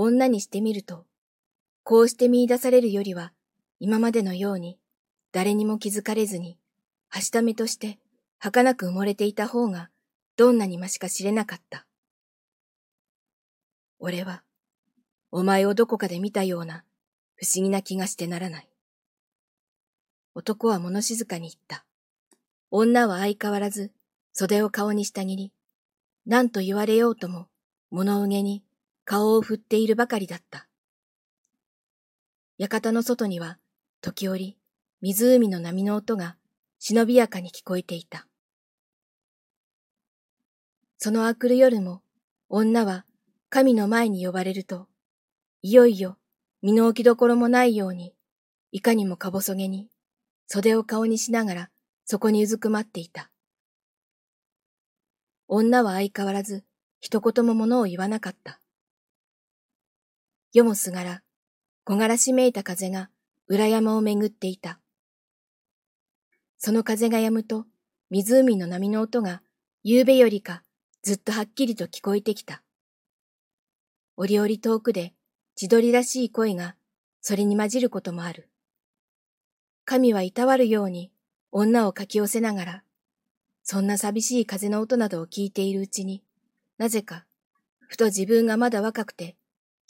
女にしてみると、こうして見出されるよりは、今までのように、誰にも気づかれずに、はしためとして、儚く埋もれていた方が、どんなにましか知れなかった。俺は、お前をどこかで見たような、不思議な気がしてならない。男は物静かに言った。女は相変わらず袖を顔にしたぎり、何と言われようとも物憂げに顔を振っているばかりだった。館の外には時折湖の波の音が忍びやかに聞こえていた。そのあくる夜も女は神の前に呼ばれると、いよいよ身の置きどころもないように、いかにもか細げに袖を顔にしながらそこにうずくまっていた。女は相変わらず一言も物を言わなかった。夜もすがら、木枯らしめいた風が裏山をめぐっていた。その風が止むと、湖の波の音が夕べよりかずっとはっきりと聞こえてきた。折々遠くで千鳥らしい声がそれに混じることもある。神はいたわるように女をかき寄せながら、そんな寂しい風の音などを聞いているうちに、なぜか、ふと自分がまだ若くて、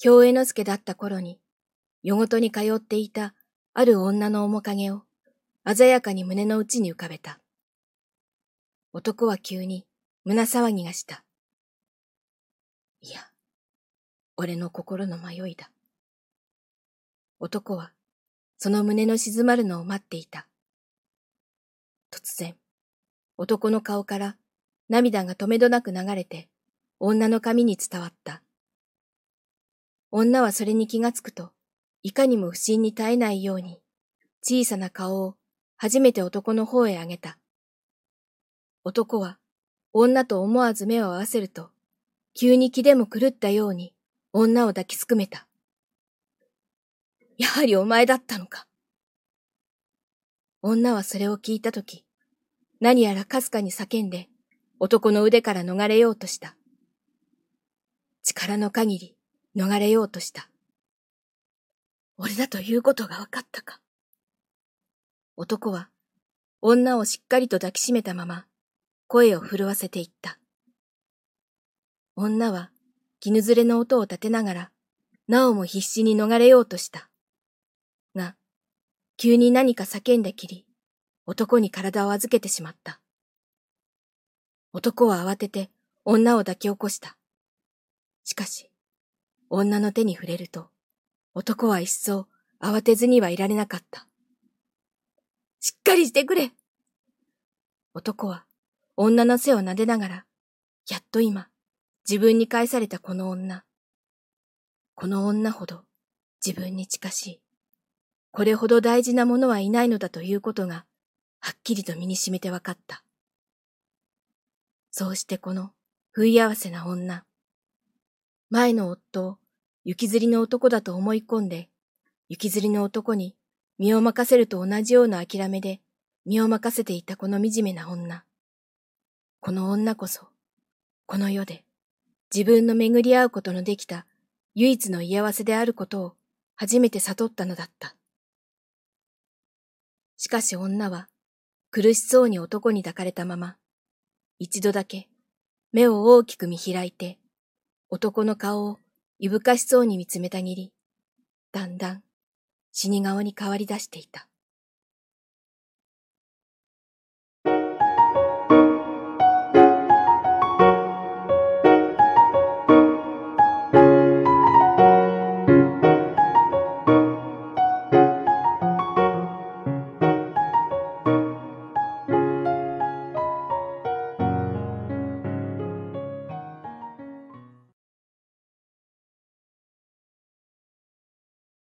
京江之助だった頃に、夜ごとに通っていたある女の面影を、鮮やかに胸の内に浮かべた。男は急に胸騒ぎがした。いや、俺の心の迷いだ。男は、その胸の静まるのを待っていた。突然、男の顔から涙が止めどなく流れて、女の髪に伝わった。女はそれに気がつくと、いかにも不審に絶えないように、小さな顔を初めて男の方へ上げた。男は、女と思わず目を合わせると、急に気でも狂ったように、女を抱きすくめた。やはりお前だったのか。女はそれを聞いたとき、何やらかすかに叫んで、男の腕から逃れようとした。力の限り逃れようとした。俺だということが分かったか。男は女をしっかりと抱きしめたまま声を震わせていった。女は絹ずれの音を立てながら、なおも必死に逃れようとした。が、急に何か叫んできり、男に体を預けてしまった。男は慌てて女を抱き起こした。しかし、女の手に触れると、男は一層慌てずにはいられなかった。しっかりしてくれ男は女の背を撫でながら、やっと今、自分に返されたこの女。この女ほど自分に近しい。これほど大事なものはいないのだということが、はっきりと身に染めてわかった。そうしてこの不意合わせな女。前の夫を雪吊りの男だと思い込んで、雪吊りの男に身を任せると同じような諦めで身を任せていたこの惨めな女。この女こそ、この世で自分の巡り合うことのできた唯一の居合わせであることを初めて悟ったのだった。しかし女は苦しそうに男に抱かれたまま、一度だけ目を大きく見開いて、男の顔をいぶかしそうに見つめたぎり、だんだん死に顔に変わり出していた。